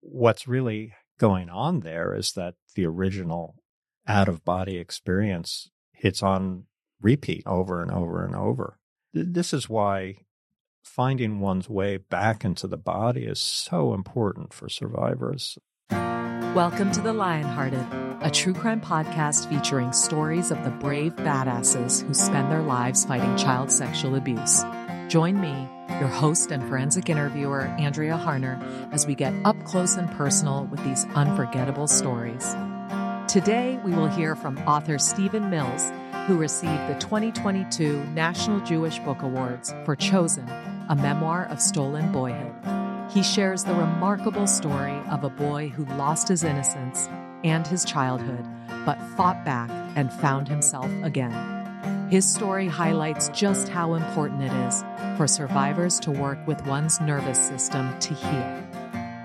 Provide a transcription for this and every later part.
what's really going on there is that the original out of body experience hits on repeat over and over and over. This is why finding one's way back into the body is so important for survivors. Welcome to The Lionhearted, a true crime podcast featuring stories of the brave badasses who spend their lives fighting child sexual abuse. Join me, your host and forensic interviewer, Andrea Harner, as we get up close and personal with these unforgettable stories. Today, we will hear from author Stephen Mills, who received the 2022 National Jewish Book Awards for Chosen, a memoir of stolen boyhood. He shares the remarkable story of a boy who lost his innocence and his childhood, but fought back and found himself again. His story highlights just how important it is for survivors to work with one's nervous system to heal.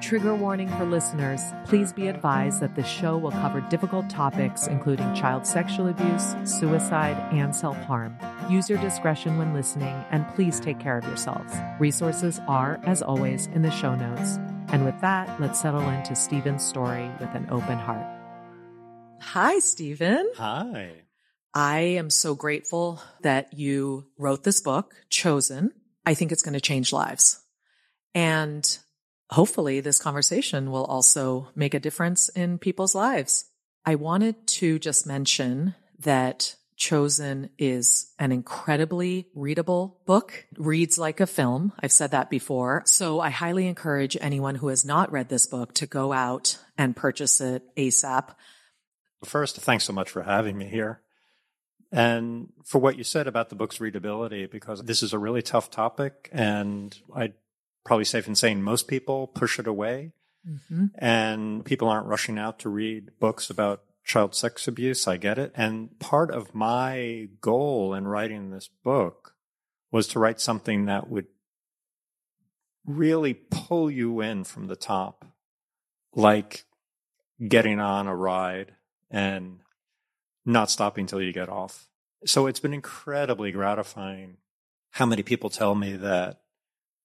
Trigger warning for listeners please be advised that this show will cover difficult topics, including child sexual abuse, suicide, and self harm. Use your discretion when listening, and please take care of yourselves. Resources are, as always, in the show notes. And with that, let's settle into Stephen's story with an open heart. Hi, Stephen. Hi. I am so grateful that you wrote this book, Chosen. I think it's going to change lives. And hopefully this conversation will also make a difference in people's lives. I wanted to just mention that Chosen is an incredibly readable book, reads like a film. I've said that before. So I highly encourage anyone who has not read this book to go out and purchase it ASAP. First, thanks so much for having me here. And for what you said about the book's readability, because this is a really tough topic, and I'd probably safe in saying most people push it away. Mm-hmm. And people aren't rushing out to read books about child sex abuse. I get it. And part of my goal in writing this book was to write something that would really pull you in from the top, like getting on a ride and not stopping till you get off. So it's been incredibly gratifying how many people tell me that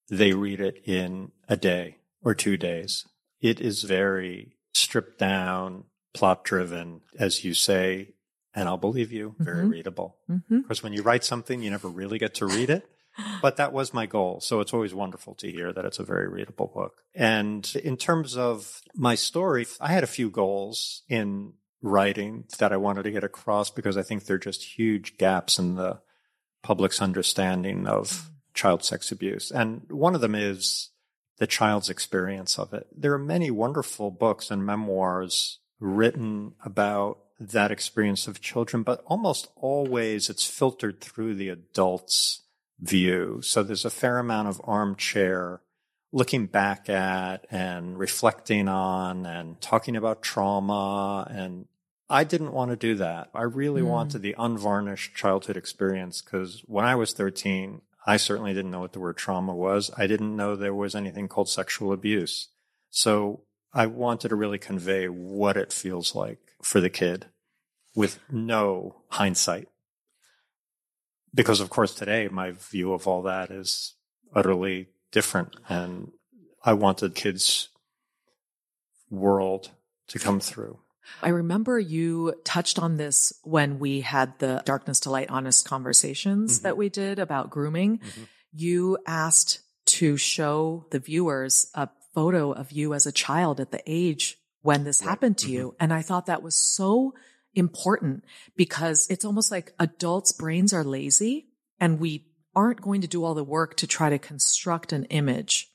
they read it in a day or two days. It is very stripped down, plot driven, as you say, and I'll believe you, very mm-hmm. readable. Mm-hmm. Of course, when you write something, you never really get to read it. But that was my goal. So it's always wonderful to hear that it's a very readable book. And in terms of my story, I had a few goals in writing that I wanted to get across because I think they're just huge gaps in the public's understanding of mm-hmm. child sex abuse. And one of them is the child's experience of it. There are many wonderful books and memoirs written about that experience of children, but almost always it's filtered through the adult's view. So there's a fair amount of armchair looking back at and reflecting on and talking about trauma. And I didn't want to do that. I really mm. wanted the unvarnished childhood experience because when I was 13, I certainly didn't know what the word trauma was. I didn't know there was anything called sexual abuse. So I wanted to really convey what it feels like for the kid with no hindsight. Because of course today my view of all that is utterly different. And I wanted kids' world to come through. I remember you touched on this when we had the darkness to light honest conversations mm-hmm. that we did about grooming. Mm-hmm. You asked to show the viewers a photo of you as a child at the age when this right. happened to mm-hmm. you. And I thought that was so important because it's almost like adults' brains are lazy and we aren't going to do all the work to try to construct an image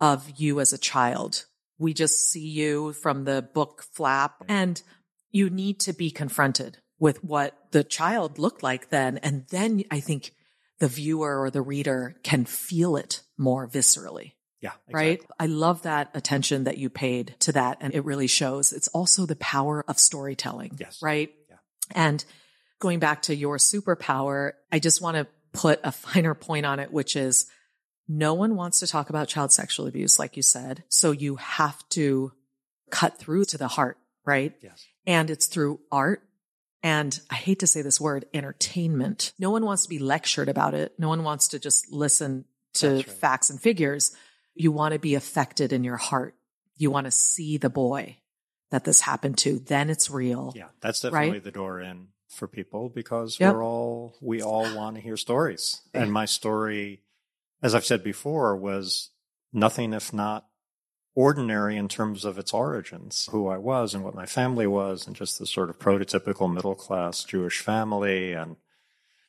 of you as a child. We just see you from the book flap and you need to be confronted with what the child looked like then. And then I think the viewer or the reader can feel it more viscerally. Yeah. Exactly. Right. I love that attention that you paid to that. And it really shows. It's also the power of storytelling. Yes. Right. Yeah. And going back to your superpower, I just want to put a finer point on it, which is no one wants to talk about child sexual abuse, like you said. So you have to cut through to the heart, right? Yes. And it's through art. And I hate to say this word, entertainment. No one wants to be lectured about it. No one wants to just listen to right. facts and figures. You want to be affected in your heart. You want to see the boy that this happened to. Then it's real. Yeah, that's definitely right? the door in for people because Yep. we're all we all want to hear stories. And my story, as I've said before, was nothing if not ordinary in terms of its origins, who I was and what my family was, and just the sort of prototypical middle class Jewish family. And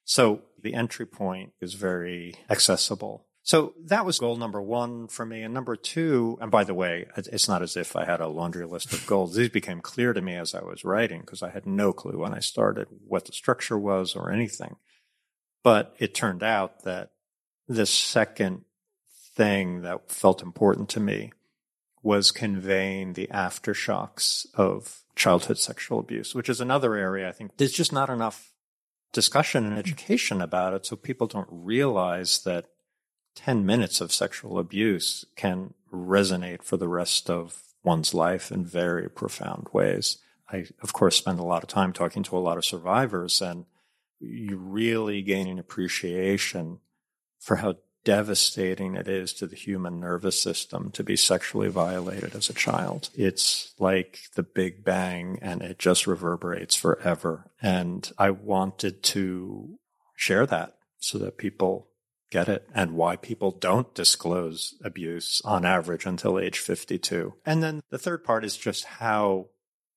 so the entry point is very accessible. So that was goal number one for me. And number two, and by the way, it's not as if I had a laundry list of goals. These became clear to me as I was writing because I had no clue when I started what the structure was or anything. But it turned out that the second thing that felt important to me was conveying the aftershocks of childhood sexual abuse, which is another area I think there's just not enough discussion and education about it. So people don't realize that 10 minutes of sexual abuse can resonate for the rest of one's life in very profound ways. I, of course, spend a lot of time talking to a lot of survivors, and you really gain an appreciation for how devastating it is to the human nervous system to be sexually violated as a child. It's like the Big Bang and it just reverberates forever. And I wanted to share that so that people get it and why people don't disclose abuse on average until age 52. And then the third part is just how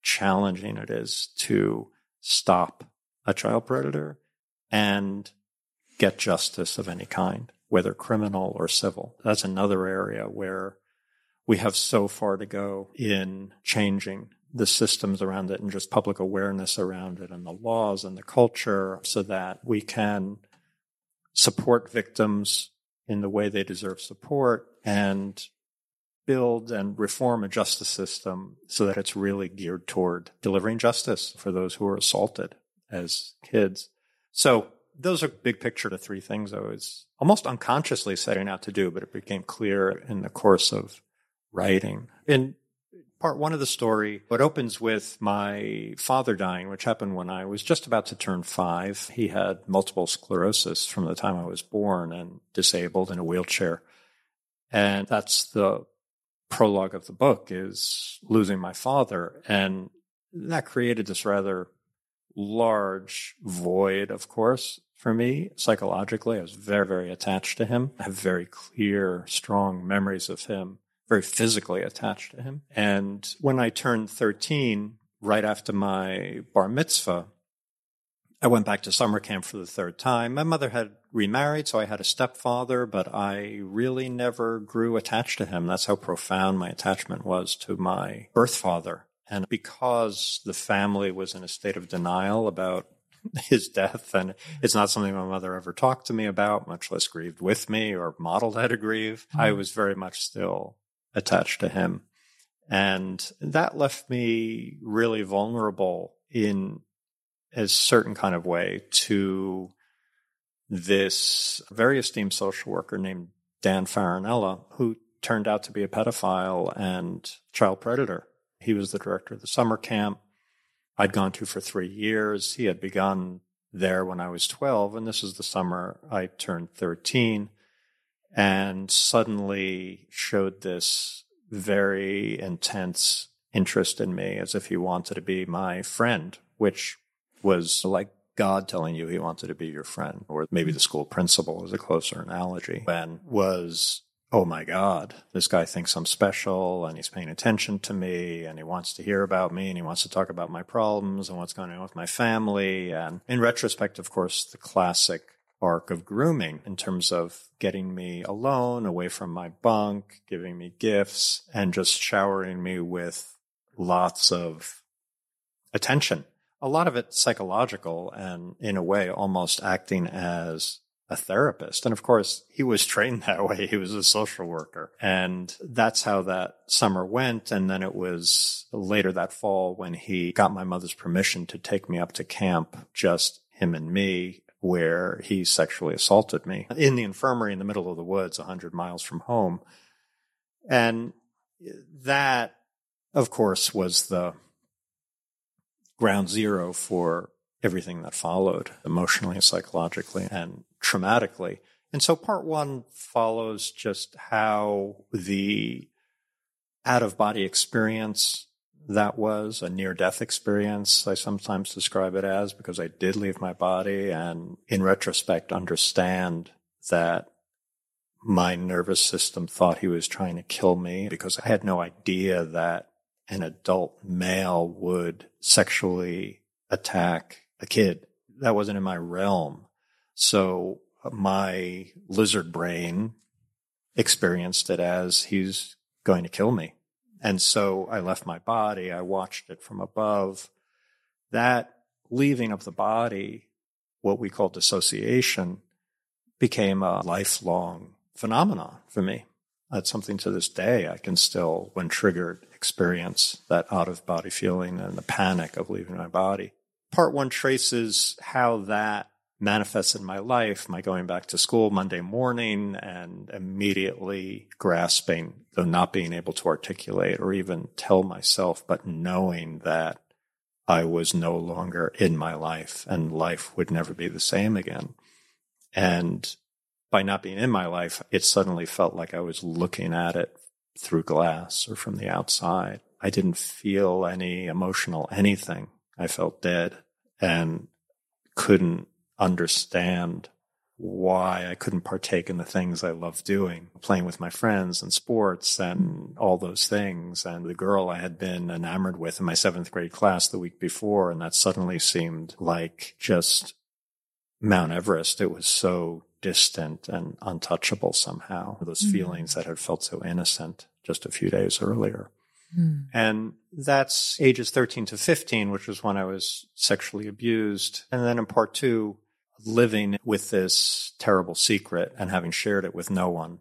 challenging it is to stop a child predator and get justice of any kind, whether criminal or civil. That's another area where we have so far to go in changing the systems around it and just public awareness around it and the laws and the culture so that we can support victims in the way they deserve support and build and reform a justice system so that it's really geared toward delivering justice for those who are assaulted as kids. So those are big picture the three things I was almost unconsciously setting out to do, but it became clear in the course of writing. In part one of the story, it opens with my father dying, which happened when I was just about to turn five. He had multiple sclerosis from the time I was born and disabled in a wheelchair. And that's the prologue of the book is losing my father. And that created this rather large void, of course, for me psychologically. I was very, very attached to him. I have very clear, strong memories of him, very physically attached to him. And when I turned 13, right after my bar mitzvah, I went back to summer camp for the third time. My mother had remarried, so I had a stepfather, but I really never grew attached to him. That's how profound my attachment was to my birth father. And because the family was in a state of denial about his death, and it's not something my mother ever talked to me about, much less grieved with me or modeled how to grieve, I mm-hmm. was very much still attached to him. And that left me really vulnerable in a certain kind of way to this very esteemed social worker named Dan Farinella, who turned out to be a pedophile and child predator. He was the director of the summer camp I'd gone to for three years. He had begun there when I was 12, and this is the summer I turned 13, and suddenly showed this very intense interest in me as if he wanted to be my friend, which was like God telling you he wanted to be your friend, or maybe the hmm. school principal is a closer analogy, and was, oh my God, this guy thinks I'm special and he's paying attention to me and he wants to hear about me and he wants to talk about my problems and what's going on with my family. And in retrospect, of course, the classic arc of grooming in terms of getting me alone, away from my bunk, giving me gifts, and just showering me with lots of attention. A lot of it psychological and in a way almost acting as a therapist. And of course, he was trained that way. He was a social worker. And that's how that summer went. And then it was later that fall when he got my mother's permission to take me up to camp, just him and me, where he sexually assaulted me in the infirmary in the middle of the woods, 100 miles from home. And that, of course, was the ground zero for everything that followed emotionally, psychologically, and traumatically. And so part one follows just how the out of body experience that was a near death experience. I sometimes describe it as because I did leave my body and in retrospect understand that my nervous system thought he was trying to kill me because I had no idea that an adult male would sexually attack a kid. That wasn't in my realm. So my lizard brain experienced it as he's going to kill me. And so I left my body. I watched it from above. That leaving of the body, what we call dissociation, became a lifelong phenomenon for me. That's something to this day I can still, when triggered, experience that out of body feeling and the panic of leaving my body. Part one traces how that manifests in my life, my going back to school Monday morning and immediately grasping, though not being able to articulate or even tell myself, but knowing that I was no longer in my life and life would never be the same again. And by not being in my life, it suddenly felt like I was looking at it through glass or from the outside. I didn't feel any emotional anything. I felt dead and couldn't understand why I couldn't partake in the things I love doing, playing with my friends and sports and all those things. And the girl I had been enamored with in my seventh grade class the week before. And that suddenly seemed like just Mount Everest. It was so distant and untouchable somehow. Those mm. feelings that had felt so innocent just a few days earlier. Mm. And that's ages 13 to 15, which was when I was sexually abused. And then in part two, living with this terrible secret and having shared it with no one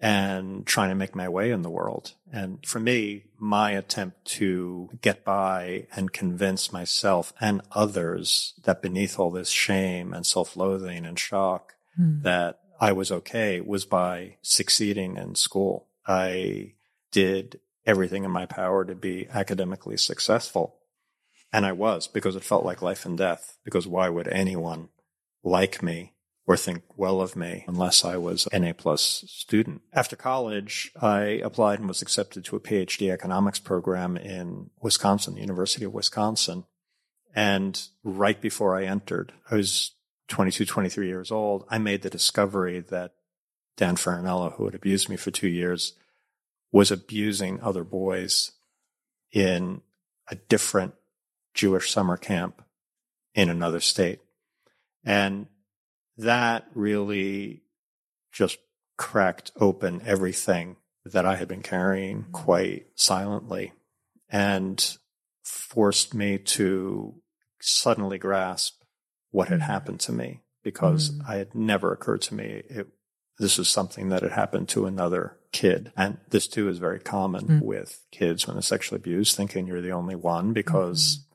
and trying to make my way in the world. And for me, my attempt to get by and convince myself and others that beneath all this shame and self-loathing and shock mm. that I was okay was by succeeding in school. I did everything in my power to be academically successful. And I was because it felt like life and death. Because why would anyone like me or think well of me unless I was an A plus student. After college, I applied and was accepted to a PhD economics program in Wisconsin, the University of Wisconsin. And right before I entered, I was 22, 23 years old. I made the discovery that Dan Farinella, who had abused me for two years, was abusing other boys in a different Jewish summer camp in another state. And that really just cracked open everything that I had been carrying mm-hmm. quite silently and forced me to suddenly grasp what had mm-hmm. happened to me because mm. I had never occurred to me it, this was something that had happened to another kid. And this too is very common mm. with kids when they're sexually abused, thinking you're the only one because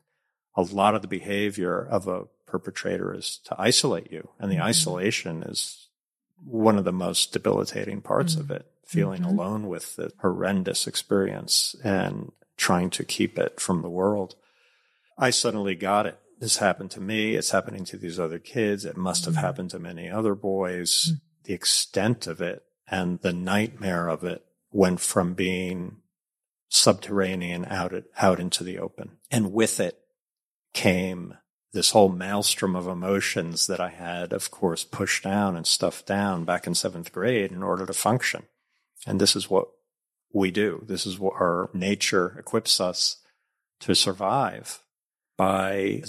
mm. a lot of the behavior of a perpetrator is to isolate you. And the mm-hmm. isolation is one of the most debilitating parts mm-hmm. of it, feeling mm-hmm. alone with the horrendous experience and trying to keep it from the world. I suddenly got it. This happened to me. It's happening to these other kids. It must have mm-hmm. happened to many other boys. Mm. The extent of it and the nightmare of it went from being subterranean out, out into the open. And with it came this whole maelstrom of emotions that I had, of course, pushed down and stuffed down back in seventh grade in order to function. And this is what we do. This is what our nature equips us to survive by,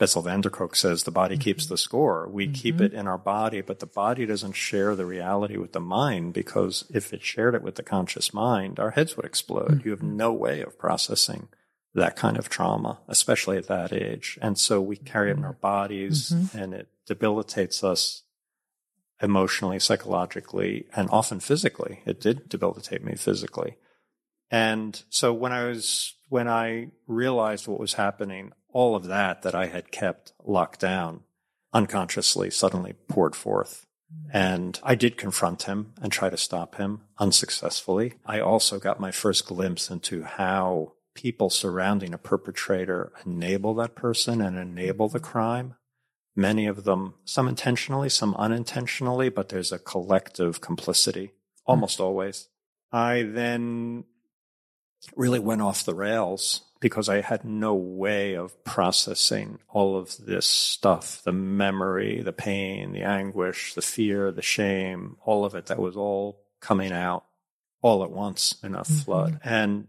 Bessel van der Kolk says, the body mm-hmm. keeps the score. We mm-hmm. keep it in our body, but the body doesn't share the reality with the mind because if it shared it with the conscious mind, our heads would explode. Mm-hmm. You have no way of processing that kind of trauma, especially at that age. And so we carry it in our bodies mm-hmm. and it debilitates us emotionally, psychologically, and often physically. It did debilitate me physically. And so when I was, when I realized what was happening, all of that that I had kept locked down unconsciously suddenly poured forth. And I did confront him and try to stop him unsuccessfully. I also got my first glimpse into how people surrounding a perpetrator enable that person and enable the crime. Many of them, some intentionally, some unintentionally, but there's a collective complicity almost always. I then really went off the rails because I had no way of processing all of this stuff the memory, the pain, the anguish, the fear, the shame, all of it that was all coming out all at once in a mm-hmm. flood. And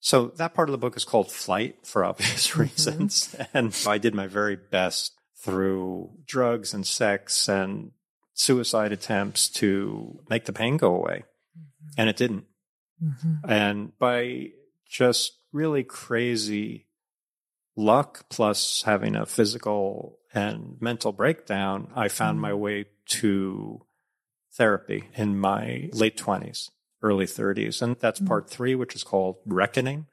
so that part of the book is called Flight for obvious mm-hmm. reasons. And I did my very best through drugs and sex and suicide attempts to make the pain go away. Mm-hmm. And it didn't. Mm-hmm. And by just really crazy luck plus having a physical and mental breakdown, I found mm-hmm. my way to therapy in my late 20s, early 30s. And that's mm-hmm. part three, which is called Reckoning.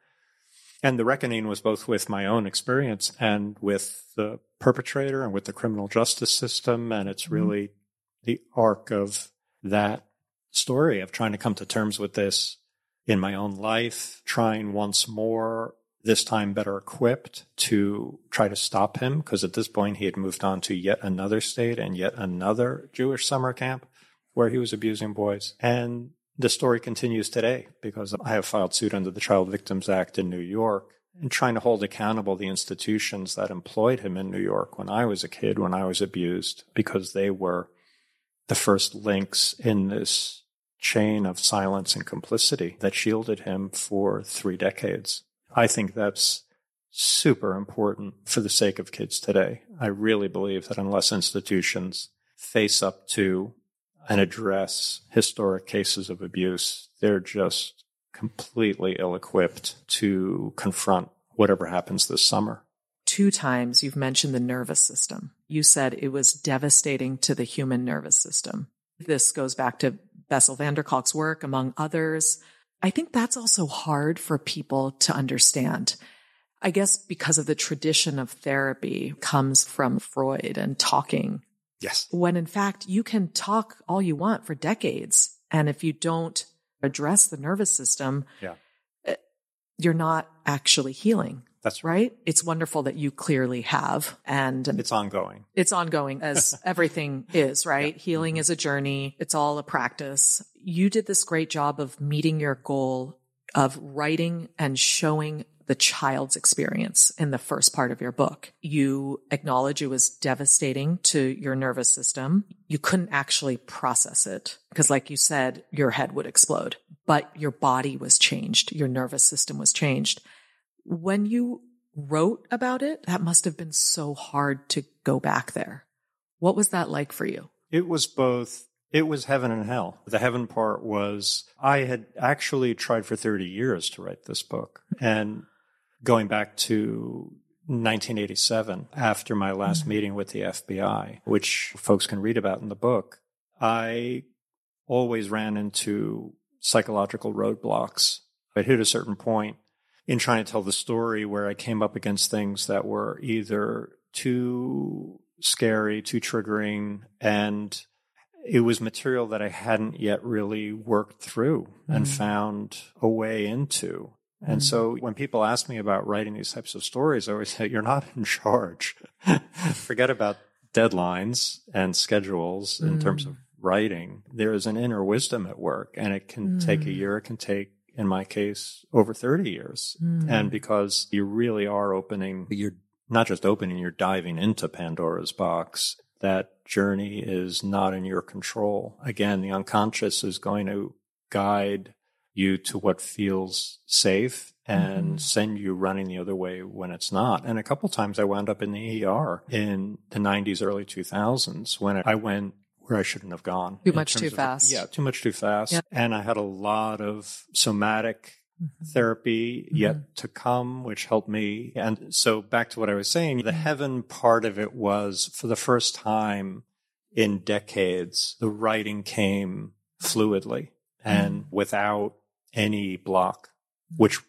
And the reckoning was both with my own experience and with the perpetrator and with the criminal justice system. And it's mm-hmm. really mm-hmm. the arc of that story of trying to come to terms with this in my own life, trying once more, this time better equipped to try to stop him. Because at this point, he had moved on to yet another state and yet another Jewish summer camp where he was abusing boys. And the story continues today because I have filed suit under the Child Victims Act in New York and trying to hold accountable the institutions that employed him in New York when I was a kid, when I was abused, because they were the first links in this chain of silence and complicity that shielded him for three decades. I think that's super important for the sake of kids today. I really believe that unless institutions face up to and address historic cases of abuse, they're just completely ill equipped to confront whatever happens this summer. Two times you've mentioned the nervous system. You said it was devastating to the human nervous system. This goes back to Bessel van der Kolk's work, among others. I think that's also hard for people to understand. I guess because of the tradition of therapy comes from Freud and talking. Yes. When in fact, you can talk all you want for decades. And if you don't address the nervous system, yeah. Eh, you're not actually healing. That's right. It's wonderful that you clearly have. And it's ongoing. It's ongoing as everything is, right? Yeah. Healing mm-hmm. is a journey. It's all a practice. You did this great job of meeting your goal of writing and showing the child's experience in the first part of your book. You acknowledge it was devastating to your nervous system. You couldn't actually process it because, like you said, your head would explode, but your body was changed. Your nervous system was changed. When you wrote about it, that must have been so hard to go back there. What was that like for you? It was both, it was heaven and hell. The heaven part was I had actually tried for 30 years to write this book. And going back to 1987, after my last mm-hmm. meeting with the FBI, which folks can read about in the book, I always ran into psychological roadblocks. I hit a certain point in trying to tell the story where I came up against things that were either too scary, too triggering, and it was material that I hadn't yet really worked through mm. and found a way into. And mm. so when people ask me about writing these types of stories, I always say, you're not in charge. Forget about deadlines and schedules in mm. terms of writing. There is an inner wisdom at work and it can take a mm. year. It can take in my case, over 30 years. Mm. And because you really are opening, you're not just opening, you're diving into Pandora's box. That journey is not in your control. Again, the unconscious is going to guide you to what feels safe and mm-hmm. send you running the other way when it's not. And a couple times I wound up in the ER in the 90s, early 2000s when I went where I shouldn't have gone. Too much too of, fast. Yeah, too much too fast. Yep. And I had a lot of somatic mm-hmm. therapy mm-hmm. yet to come, which helped me. And so back to what I was saying, the heaven part of it was for the first time in decades, the writing came fluidly and mm-hmm. without any block, which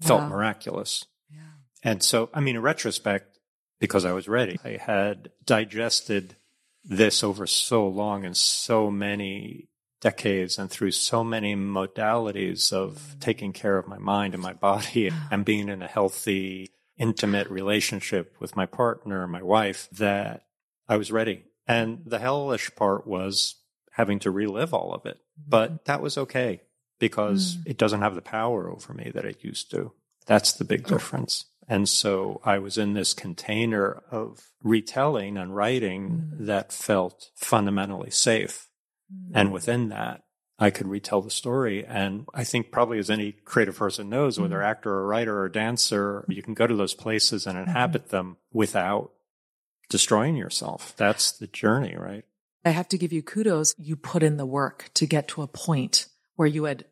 felt wow. miraculous. Yeah. And so, I mean, in retrospect, because I was ready, I had digested this over so long and so many decades and through so many modalities of taking care of my mind and my body and being in a healthy, intimate relationship with my partner, my wife, that I was ready. And the hellish part was having to relive all of it, but mm-hmm. that was okay because mm. it doesn't have the power over me that it used to. That's the big difference. And so I was in this container of retelling and writing mm. that felt fundamentally safe. Mm. And within that, I could retell the story. And I think probably as any creative person knows, whether mm. actor or writer or dancer, you can go to those places and mm-hmm. inhabit them without destroying yourself. That's the journey, right? I have to give you kudos. You put in the work to get to a point where you had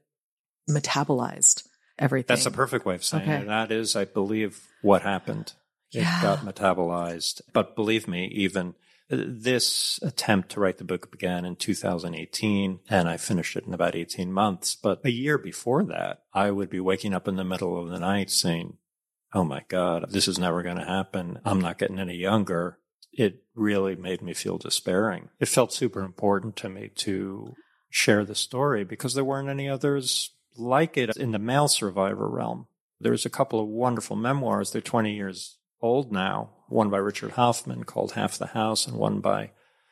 metabolized everything. That's a perfect way of saying okay. it. That is, I believe, what happened. Yeah. It got metabolized. But believe me, even uh, this attempt to write the book began in 2018 and I finished it in about 18 months. But a year before that, I would be waking up in the middle of the night saying, Oh my God, this is never going to happen. I'm not getting any younger. It really made me feel despairing. It felt super important to me to share the story because there weren't any others like it in the male survivor realm. There's a couple of wonderful memoirs. They're 20 years old now. One by Richard Hoffman called Half the House, and one by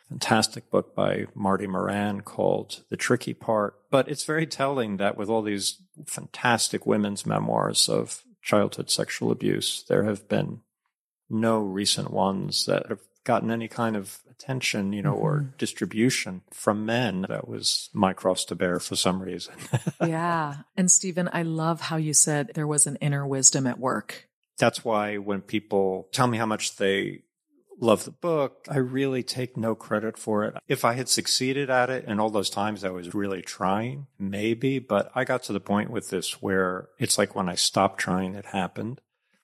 fantastic book by Marty Moran called The Tricky Part. But it's very telling that with all these fantastic women's memoirs of childhood sexual abuse, there have been no recent ones that have gotten any kind of attention, you know, mm-hmm. or distribution from men. That was my cross to bear for some reason. yeah. And Stephen, I love how you said there was an inner wisdom at work. That's why when people tell me how much they love the book, I really take no credit for it. If I had succeeded at it and all those times I was really trying, maybe, but I got to the point with this where it's like when I stopped trying, it happened.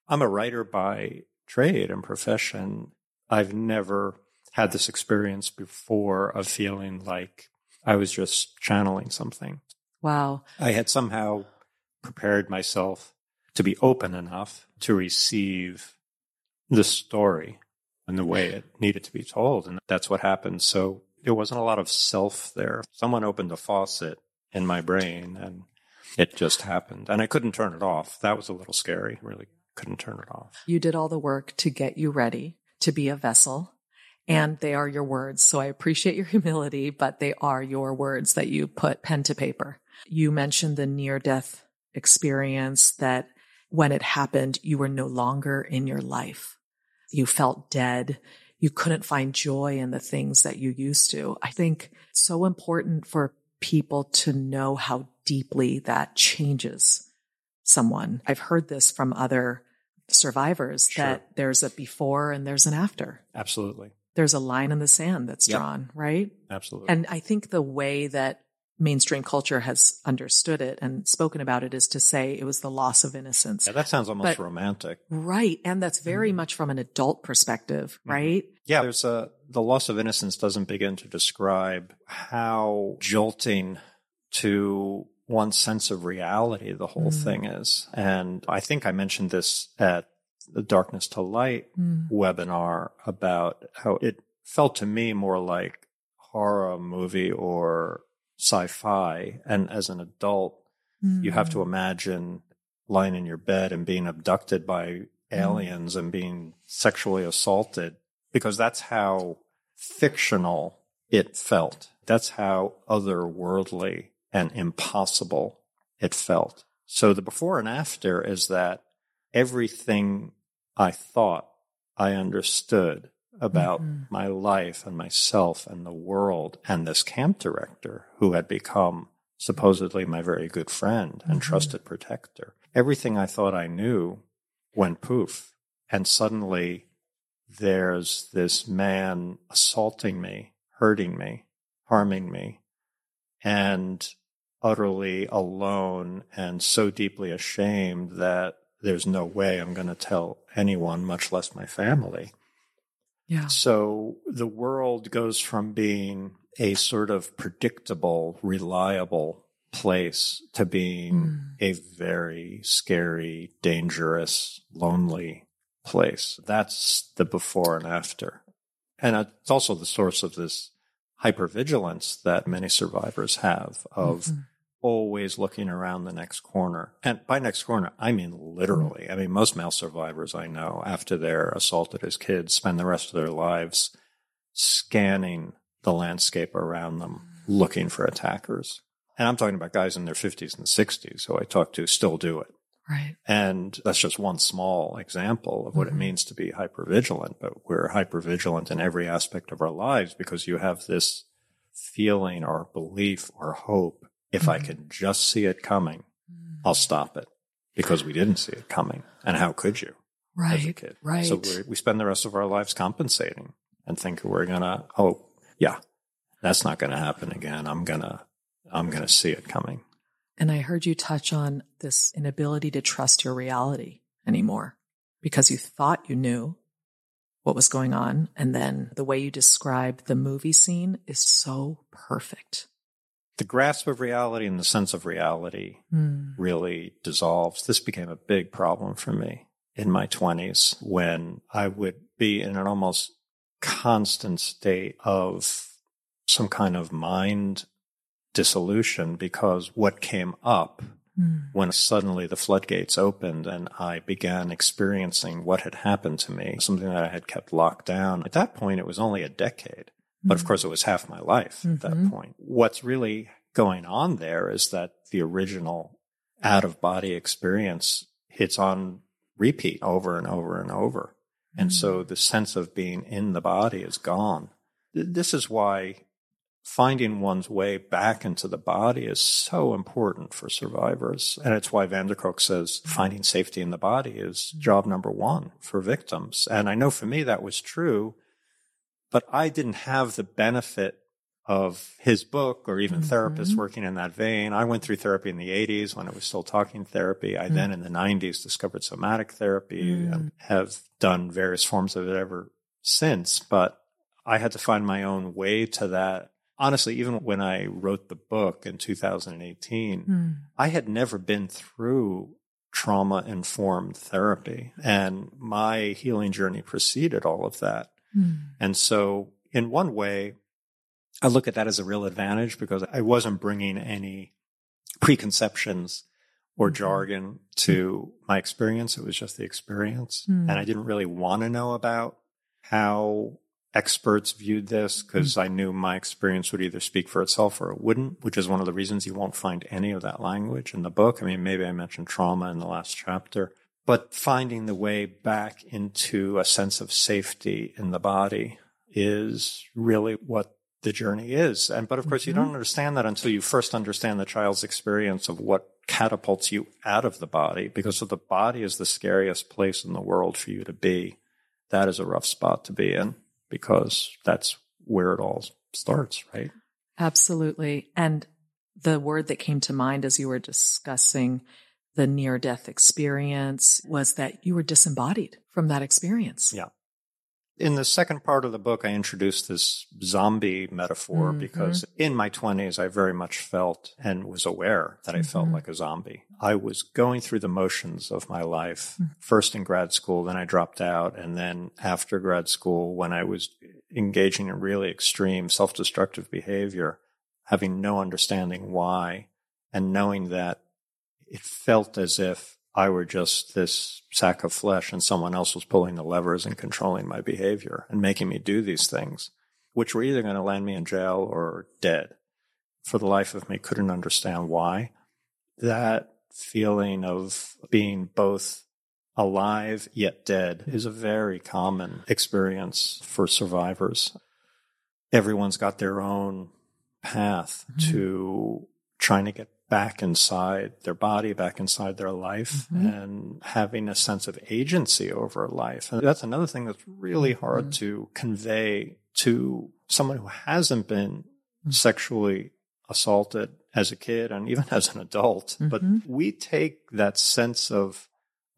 I'm a writer by trade and profession. I've never had this experience before of feeling like I was just channeling something. Wow. I had somehow prepared myself to be open enough to receive the story and the way it needed to be told. And that's what happened. So there wasn't a lot of self there. Someone opened a faucet in my brain and it just happened. And I couldn't turn it off. That was a little scary. Really couldn't turn it off. You did all the work to get you ready to be a vessel. And they are your words. So I appreciate your humility, but they are your words that you put pen to paper. You mentioned the near death experience that when it happened, you were no longer in your life. You felt dead. You couldn't find joy in the things that you used to. I think it's so important for people to know how deeply that changes someone. I've heard this from other survivors sure. that there's a before and there's an after. Absolutely. There's a line in the sand that's yep. drawn, right? Absolutely. And I think the way that mainstream culture has understood it and spoken about it is to say it was the loss of innocence. Yeah, that sounds almost but, romantic. Right. And that's very mm much from an adult perspective, mm-hmm. right? Yeah, there's a the loss of innocence doesn't begin to describe how jolting to one's sense of reality the whole mm. thing is. And I think I mentioned this at the Darkness to Light mm. webinar about how it felt to me more like horror movie or sci-fi. And as an adult, mm. you have to mm. imagine lying in your bed and being abducted by mm. aliens and being sexually assaulted because that's how fictional it felt. That's how otherworldly and impossible it felt. So the before and after is that everything I thought I understood about mm-hmm. my life and myself and the world and this camp director who had become supposedly my very good friend and mm-hmm. trusted protector. Everything I thought I knew went poof. And suddenly there's this man assaulting me, hurting me, harming me. And utterly alone and so deeply ashamed that there's no way I'm going to tell anyone, much less my family. Yeah. So the world goes from being a sort of predictable, reliable place to being mm. a very scary, dangerous, lonely place. That's the before and after. And it's also the source of this hypervigilance that many survivors have of mm-hmm always looking around the next corner. And by next corner, I mean literally. I mean, most male survivors I know, after they're assaulted as kids, spend the rest of their lives scanning the landscape around them, looking for attackers. And I'm talking about guys in their 50s and 60s who I talk to still do it. Right. And that's just one small example of what Mhm. it means to be hypervigilant. But we're hypervigilant in every aspect of our lives because you have this feeling or belief or hope. If I can just see it coming, mm. I'll stop it because we didn't see it coming. And how could you Right. Right. So we we spend the rest of our lives compensating and think we're gonna. Oh, yeah, that's not gonna happen again. I'm gonna. I'm gonna see it coming. And I heard you touch on this inability to trust your reality anymore because you thought you knew what was going on. And then the way you describe the movie scene is so perfect. The grasp of reality and the sense of reality Hmm. really dissolves. This became a big problem for me in my 20s when I would be in an almost constant state of some kind of mind dissolution because what came up Hmm. when suddenly the floodgates opened and I began experiencing what had happened to me, something that I had kept locked down. At that point, it was only a decade, but of mm-hmm. course, it was half my life at that Mhm. point. What's really going on there is that the original out of body experience hits on repeat over and over and over. And so mm. the sense of being in the body is gone. This is why finding one's way back into the body is so important for survivors. And it's why van der Kolk says mm. finding safety in the body is mm. job number one for victims. And I know for me that was true, but I didn't have the benefit of his book or even therapists Mhm. working in that vein. I went through therapy in the 80s when it was still talking therapy. I then in the 90s discovered somatic therapy and have done various forms of it ever since. But I had to find my own way to that. Honestly, even when I wrote the book in 2018, Hmm. I had never been through trauma informed therapy and my healing journey preceded all of that. Hmm. And so, in one way, I look at that as a real advantage because I wasn't bringing any preconceptions or Mhm. jargon to my experience. It was just the experience. Mm. And I didn't really want to know about how experts viewed this because I knew my experience would either speak for itself or it wouldn't, which is one of the reasons you won't find any of that language in the book. I mean, maybe I mentioned trauma in the last chapter, but finding the way back into a sense of safety in the body is really what the journey is. And, but of course, you Mhm. don't understand that until you first understand the child's experience of what catapults you out of the body, because if the body is the scariest place in the world for you to be, that is a rough spot to be in because that's where it all starts, right? Absolutely. And the word that came to mind as you were discussing the near death experience was that you were disembodied from that experience. Yeah. In the second part of the book, I introduced this zombie metaphor Mhm. because in my 20s, I very much felt and was aware that I felt Mhm. like a zombie. I was going through the motions of my life, Mhm. first in grad school, then I dropped out. And then after grad school, when I was engaging in really extreme self destructive behavior, having no understanding why, and knowing that it felt as if I were just this sack of flesh and someone else was pulling the levers and controlling my behavior and making me do these things, which were either going to land me in jail or dead. For the life of me, couldn't understand why. That feeling of being both alive yet dead is a very common experience for survivors. Everyone's got their own path Mhm. to trying to get back inside their body, back inside their life, Mhm. and having a sense of agency over life. And that's another thing that's really hard Mhm. to convey to someone who hasn't been Mhm. sexually assaulted as a kid and even as an adult. But Mhm. we take that sense of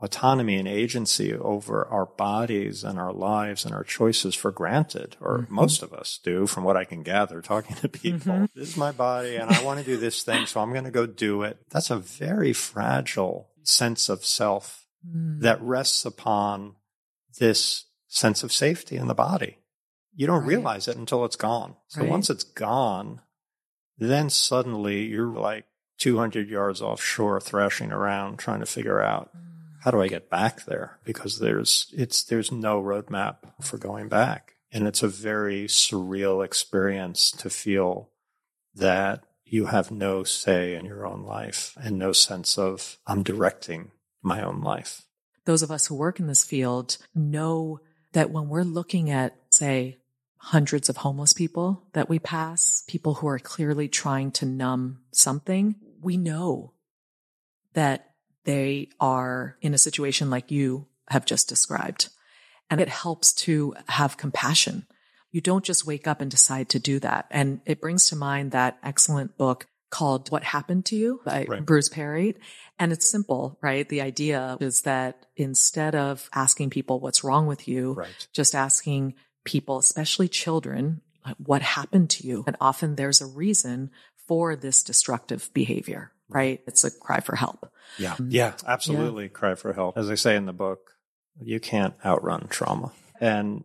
autonomy and agency over our bodies and our lives and our choices for granted, or Mhm. most of us do, from what I can gather talking to people. Mhm. This is my body and I want to do this thing, so I'm going to go do it. That's a very fragile sense of self Mm. that rests upon this sense of safety in the body. You don't Right. realize it until it's gone. So Right. once it's gone, then suddenly you're like 200 yards offshore thrashing around trying to figure out how do I get back there? Because there's it's there's no roadmap for going back. And it's a very surreal experience to feel that you have no say in your own life and no sense of I'm directing my own life. Those of us who work in this field know that when we're looking at, say, hundreds of homeless people that we pass, people who are clearly trying to numb something, we know that they are in a situation like you have just described. And it helps to have compassion. You don't just wake up and decide to do that. And it brings to mind that excellent book called What Happened to You by right. Bruce Perry. And it's simple, right? The idea is that instead of asking people what's wrong with you, right. just asking people, especially children, what happened to you? And often there's a reason for this destructive behavior, right? It's a cry for help. Yeah. Mm-hmm. Yeah, absolutely. Yeah. Cry for help. As I say in the book, you can't outrun trauma. And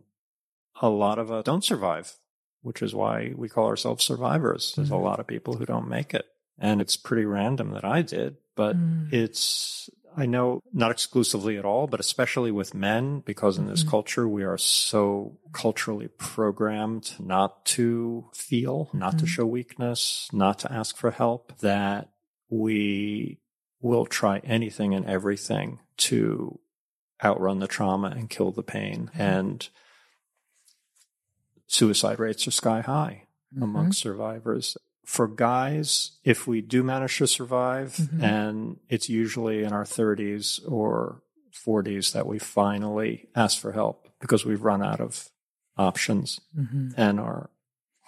a lot of us don't survive, which is why we call ourselves survivors. There's mm-hmm. a lot of people who don't make it. And it's pretty random that I did, but mm. it's, I know not exclusively at all, but especially with men, because in this mm-hmm. culture, we are so culturally programmed not to feel, not mm-hmm. to show weakness, not to ask for help, that we will try anything and everything to outrun the trauma and kill the pain. Mm-hmm. And suicide rates are sky high mm-hmm. among survivors. For guys, if we do manage to survive, mm-hmm. and it's usually in our 30s or 40s that we finally ask for help because we've run out of options mm-hmm. and are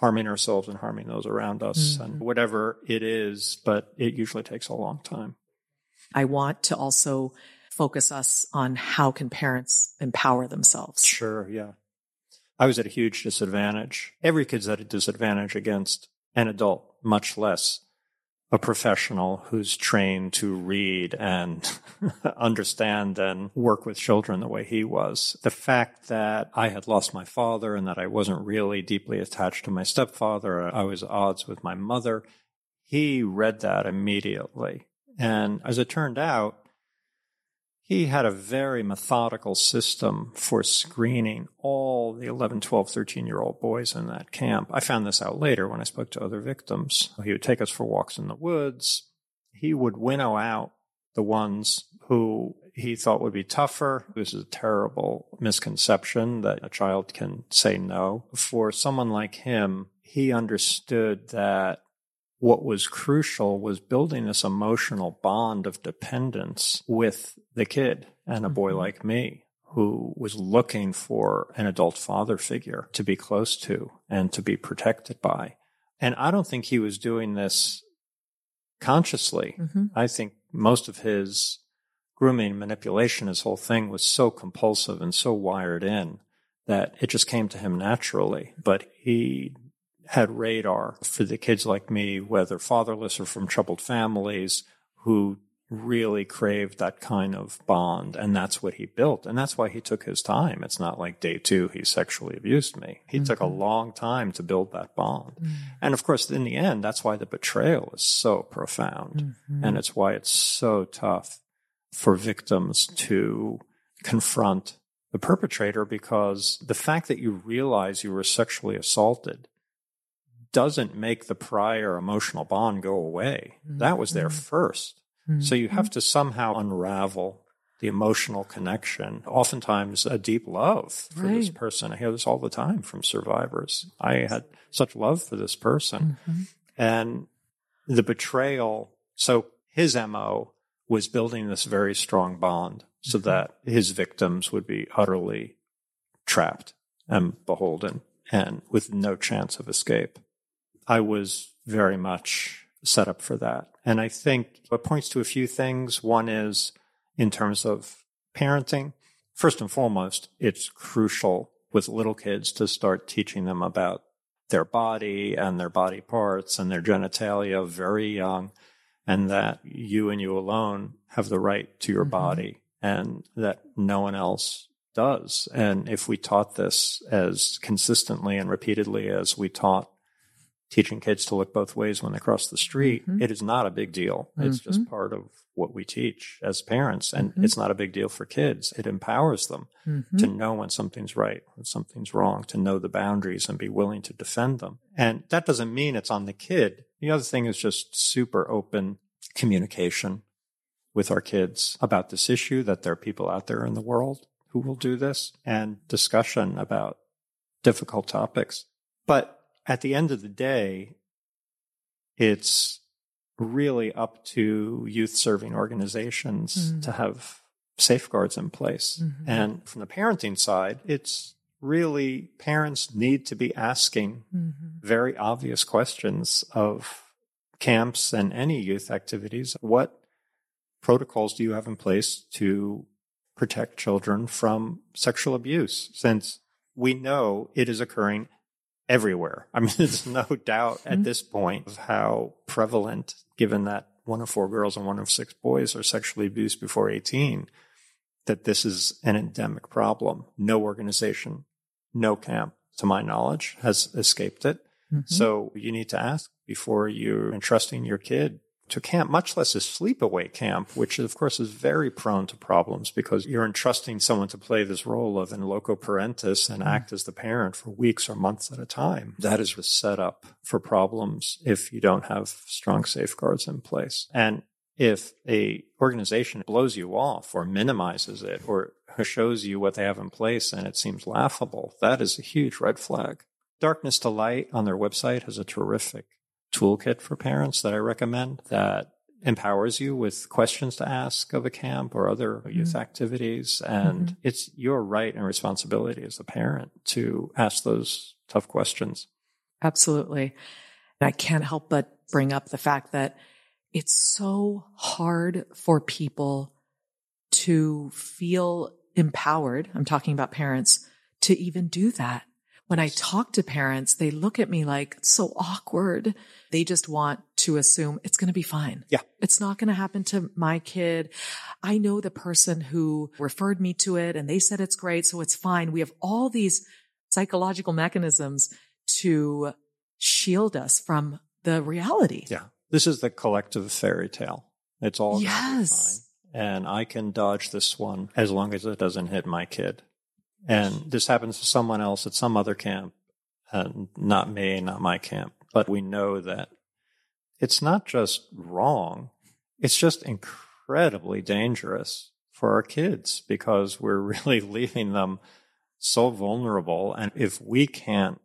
harming ourselves and harming those around us and mm-hmm. whatever it is, but it usually takes a long time. I want to also focus us on how can parents empower themselves. Sure, yeah. I was at a huge disadvantage. Every kid's at a disadvantage against an adult, much less a professional who's trained to read and understand and work with children the way he was. The fact that I had lost my father and that I wasn't really deeply attached to my stepfather, I was odds with my mother. He read that immediately. And as it turned out, he had a very methodical system for screening all the 11, 12, 13 year old boys in that camp. I found this out later when I spoke to other victims. He would take us for walks in the woods. He would winnow out the ones who he thought would be tougher. This is a terrible misconception that a child can say no. For someone like him, he understood that what was crucial was building this emotional bond of dependence with the kid and a boy mm-hmm. like me who was looking for an adult father figure to be close to and to be protected by. And I don't think he was doing this consciously. Mm-hmm. I think most of his grooming manipulation, his whole thing was so compulsive and so wired in that it just came to him naturally. But he had radar for the kids like me, whether fatherless or from troubled families, who really craved that kind of bond. And that's what he built. And that's why he took his time. It's not like day two, he sexually abused me. He mm-hmm. took a long time to build that bond. Mm-hmm. And of course, in the end, that's why the betrayal is so profound. Mm-hmm. And it's why it's so tough for victims to confront the perpetrator because the fact that you realize you were sexually assaulted doesn't make the prior emotional bond go away. Mm-hmm. That was there 1st mm-hmm. So you have to somehow unravel the emotional connection, oftentimes a deep love for right. this person. I hear this all the time from survivors. I had such love for this person. Mm-hmm. And the betrayal, so his MO was building this very strong bond so mm-hmm. that his victims would be utterly trapped and beholden and with no chance of escape. I was very much set up for that. And I think it points to a few things. One is in terms of parenting. First and foremost, it's crucial with little kids to start teaching them about their body and their body parts and their genitalia very young, and that you and you alone have the right to your mm-hmm. body and that no one else does. And if we taught this as consistently and repeatedly as we taught teaching kids to look both ways when they cross the street, Mhm. it is not a big deal. It's just Mhm. part of what we teach as parents. And Mhm. it's not a big deal for kids. It empowers them Mhm. to know when something's right, when something's wrong, to know the boundaries and be willing to defend them. And that doesn't mean it's on the kid. The other thing is just super open communication with our kids about this issue, that there are people out there in the world who will do this, and discussion about difficult topics. But at the end of the day, it's really up to youth serving organizations Mm. to have safeguards in place. Mhm. And from the parenting side, it's really parents need to be asking Mhm. very obvious questions of camps and any youth activities. What protocols do you have in place to protect children from sexual abuse? Since we know it is occurring everywhere. I mean, there's no doubt at Mhm. this point of how prevalent, given that one of four girls and one of six boys are sexually abused before 18, that this is an endemic problem. No organization, no camp, to my knowledge, has escaped it. Mhm. So you need to ask before you're entrusting your kid to camp, much less a sleepaway camp, which of course is very prone to problems because you're entrusting someone to play this role of in loco parentis and mm-hmm. act as the parent for weeks or months at a time. That is the setup for problems if you don't have strong safeguards in place. And if a organization blows you off or minimizes it or shows you what they have in place and it seems laughable, that is a huge red flag. Darkness to Light on their website has a terrific toolkit for parents that I recommend that empowers you with questions to ask of a camp or other mm-hmm. youth activities. And mm-hmm. it's your right and responsibility as a parent to ask those tough questions. Absolutely. And I can't help but bring up the fact that it's so hard for people to feel empowered. I'm talking about parents to even do that. When I talk to parents, they look at me like it's so awkward. They just want to assume it's going to be fine. Yeah. It's not going to happen to my kid. I know the person who referred me to it and they said it's great. So it's fine. We have all these psychological mechanisms to shield us from the reality. Yeah. This is the collective fairy tale. It's all Yes. fine. And I can dodge this one as long as it doesn't hit my kid. And this happens to someone else at some other camp, and not me, not my camp. But we know that it's not just wrong, it's just incredibly dangerous for our kids because we're really leaving them so vulnerable. And if we can't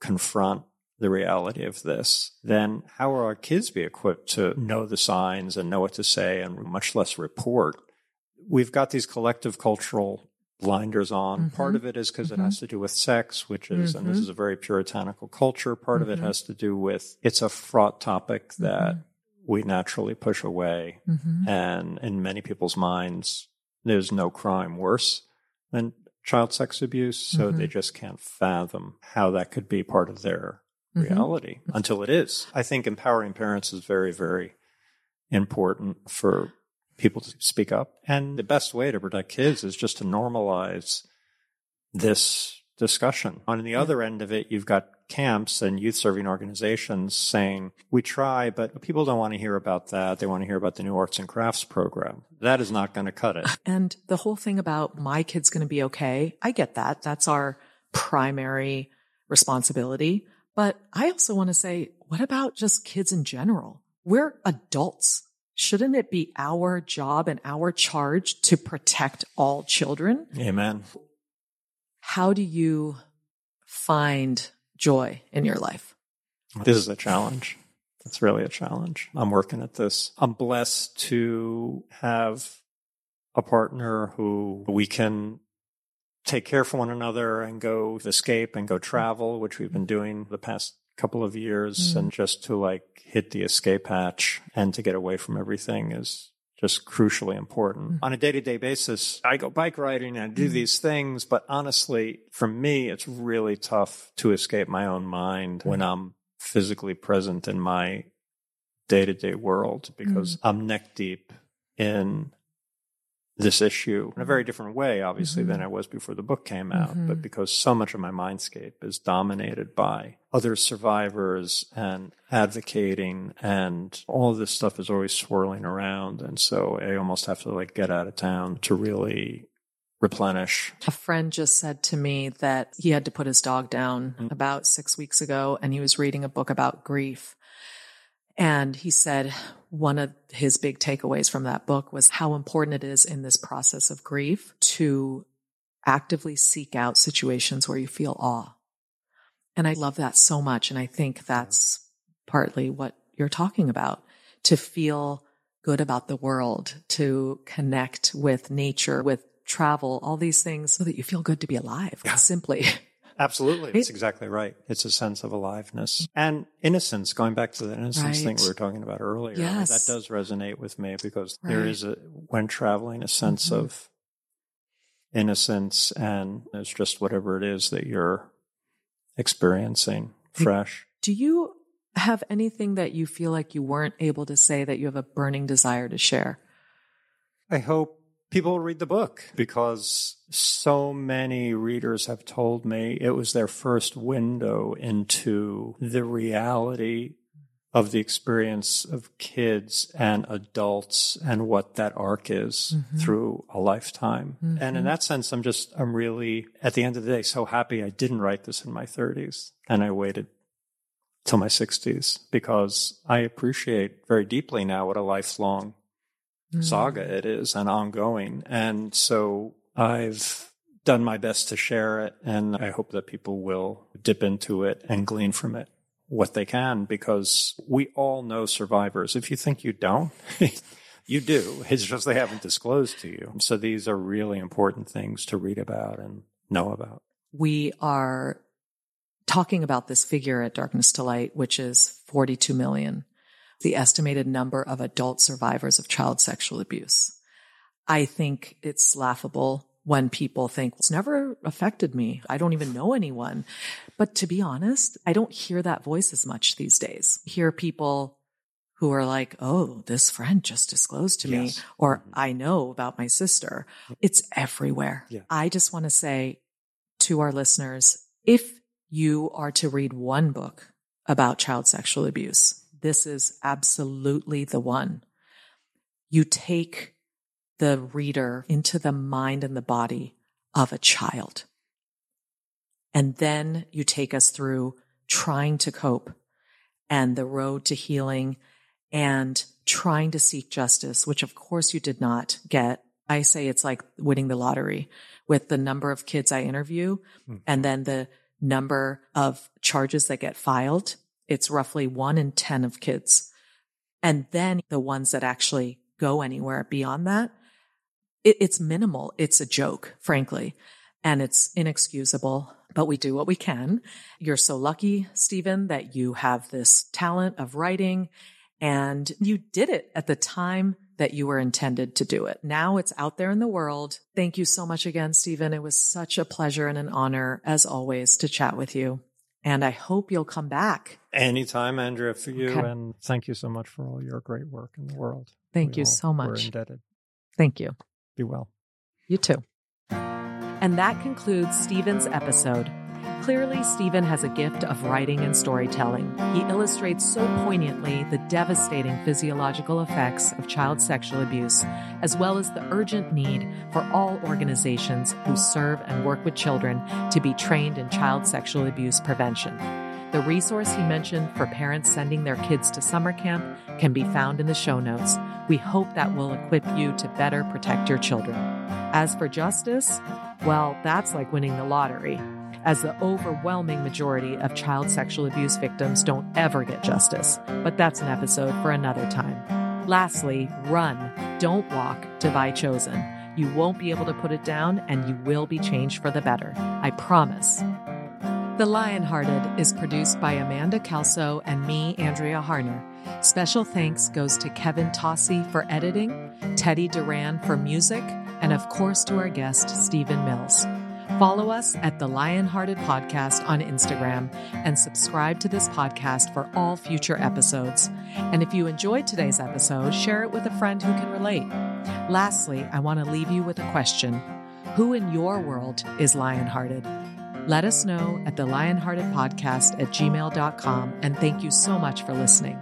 confront the reality of this, then how will our kids be equipped to know the signs and know what to say and much less report? We've got these collective cultural blinders on. Mhm. Part of it is because Mhm. it has to do with sex, which is, and this Mhm. is a very puritanical culture. Part of it Mhm. has to do with it's a fraught topic that we naturally push away. And in many people's minds, there's no crime worse than child sex abuse. So they just can't fathom how that could be part of their reality until it is. I think empowering parents is very, very important for people to speak up. And the best way to protect kids is just to normalize this discussion. On the other end of it, you've got camps and youth serving organizations saying, we try, but people don't want to hear about that. They want to hear about the new arts and crafts program. That is not going to cut it. Uh, and the whole thing about my kid's going to be okay. I get that. That's our primary responsibility. But I also want to say, what about just kids in general? We're adults. Shouldn't it be our job and our charge to protect all children? Amen. How do you find joy in your life? This is a challenge. It's really a challenge. I'm working at this. I'm blessed to have a partner who we can take care for one another and go escape and go travel, which we've been doing the past couple of years. Mm. And just to like hit the escape hatch and to get away from everything is just crucially important. Mm. On a day to day basis, I go bike riding and I do Mm. these things, but honestly, for me, it's really tough to escape my own mind when I'm physically present in my day to day world because I'm neck deep in this issue in a very different way, obviously, Mhm. than I was before the book came out, Mhm. but because so much of my mindscape is dominated by other survivors and advocating and all of this stuff is always swirling around. And so I almost have to like get out of town to really replenish. A friend just said to me that he had to put his dog down Mm. about six weeks ago and he was reading a book about grief. And he said one of his big takeaways from that book was how important it is in this process of grief to actively seek out situations where you feel awe. And I love that so much. And I think that's partly what you're talking about to feel good about the world, to connect with nature, with travel, all these things so that you feel good to be alive. Yeah. Simply. Absolutely. That's Right? exactly right. It's a sense of aliveness and innocence, going back to the innocence thing we were talking about earlier. Yes. That does resonate with me because there Right. is a, when traveling, a sense Mhm. of innocence and it's just whatever it is that you're experiencing fresh. Do you have anything that you feel like you weren't able to say that you have a burning desire to share? I hope people will read the book because so many readers have told me it was their first window into the reality of the experience of kids and adults and what that arc is Mhm. through a lifetime. And Mhm. in that sense, I'm just, I'm really, at the end of the day, so happy I didn't write this in my 30s and I waited till my 60s because I appreciate very deeply now what a lifelong Mm. saga it is and ongoing. And so I've done my best to share it and I hope that people will dip into it and glean from it what they can because we all know survivors. If you think you don't, you do. It's just they haven't disclosed to you. So these are really important things to read about and know about. We are talking about this figure at Darkness to Light, which is 42 million, the estimated number of adult survivors of child sexual abuse. I think it's laughable when people think it's never affected me. I don't even know anyone. But to be honest, I don't hear that voice as much these days. I hear people who are like, Oh, this friend just disclosed to me, Yes. or Mhm. I know about my sister. It's everywhere. Yeah. I just want to say to our listeners, if you are to read one book about child sexual abuse, this is absolutely the one. You take the reader into the mind and the body of a child. And then you take us through trying to cope and the road to healing and trying to seek justice, which of course you did not get. I say it's like winning the lottery with the number of kids I interview Mm. and then the number of charges that get filed. It's roughly one in 10 of kids. And then the ones that actually go anywhere beyond that, it, it's minimal. It's a joke, frankly, and it's inexcusable, but we do what we can. You're so lucky, Stephen, that you have this talent of writing and you did it at the time that you were intended to do it. Now it's out there in the world. Thank you so much again, Stephen. It was such a pleasure and an honor, as always, to chat with you. And I hope you'll come back. Anytime, Andrea, for you. Okay. And thank you so much for all your great work in the world. Thank We you so We're much. indebted. Thank you. Be well. You too. And that concludes Stephen's episode. Clearly, Stephen has a gift of writing and storytelling. He illustrates so poignantly the devastating physiological effects of child sexual abuse, as well as the urgent need for all organizations who serve and work with children to be trained in child sexual abuse prevention. The resource he mentioned for parents sending their kids to summer camp can be found in the show notes. We hope that will equip you to better protect your children. As for justice, well, that's like winning the lottery, as the overwhelming majority of child sexual abuse victims don't ever get justice. But that's an episode for another time. Lastly, run, don't walk, Divide Chosen. You won't be able to put it down, and you will be changed for the better. I promise. The Lionhearted is produced by Amanda Kelso and me, Andrea Harner. Special thanks goes to Kevin Tossi for editing, Teddy Duran for music, and of course to our guest, Stephen Mills. Follow us at the Lionhearted Podcast on Instagram and subscribe to this podcast for all future episodes. And if you enjoyed today's episode, share it with a friend who can relate. Lastly, I want to leave you with a question Who in your world is lionhearted? Let us know at the lionhearted podcast at gmail.com and thank you so much for listening.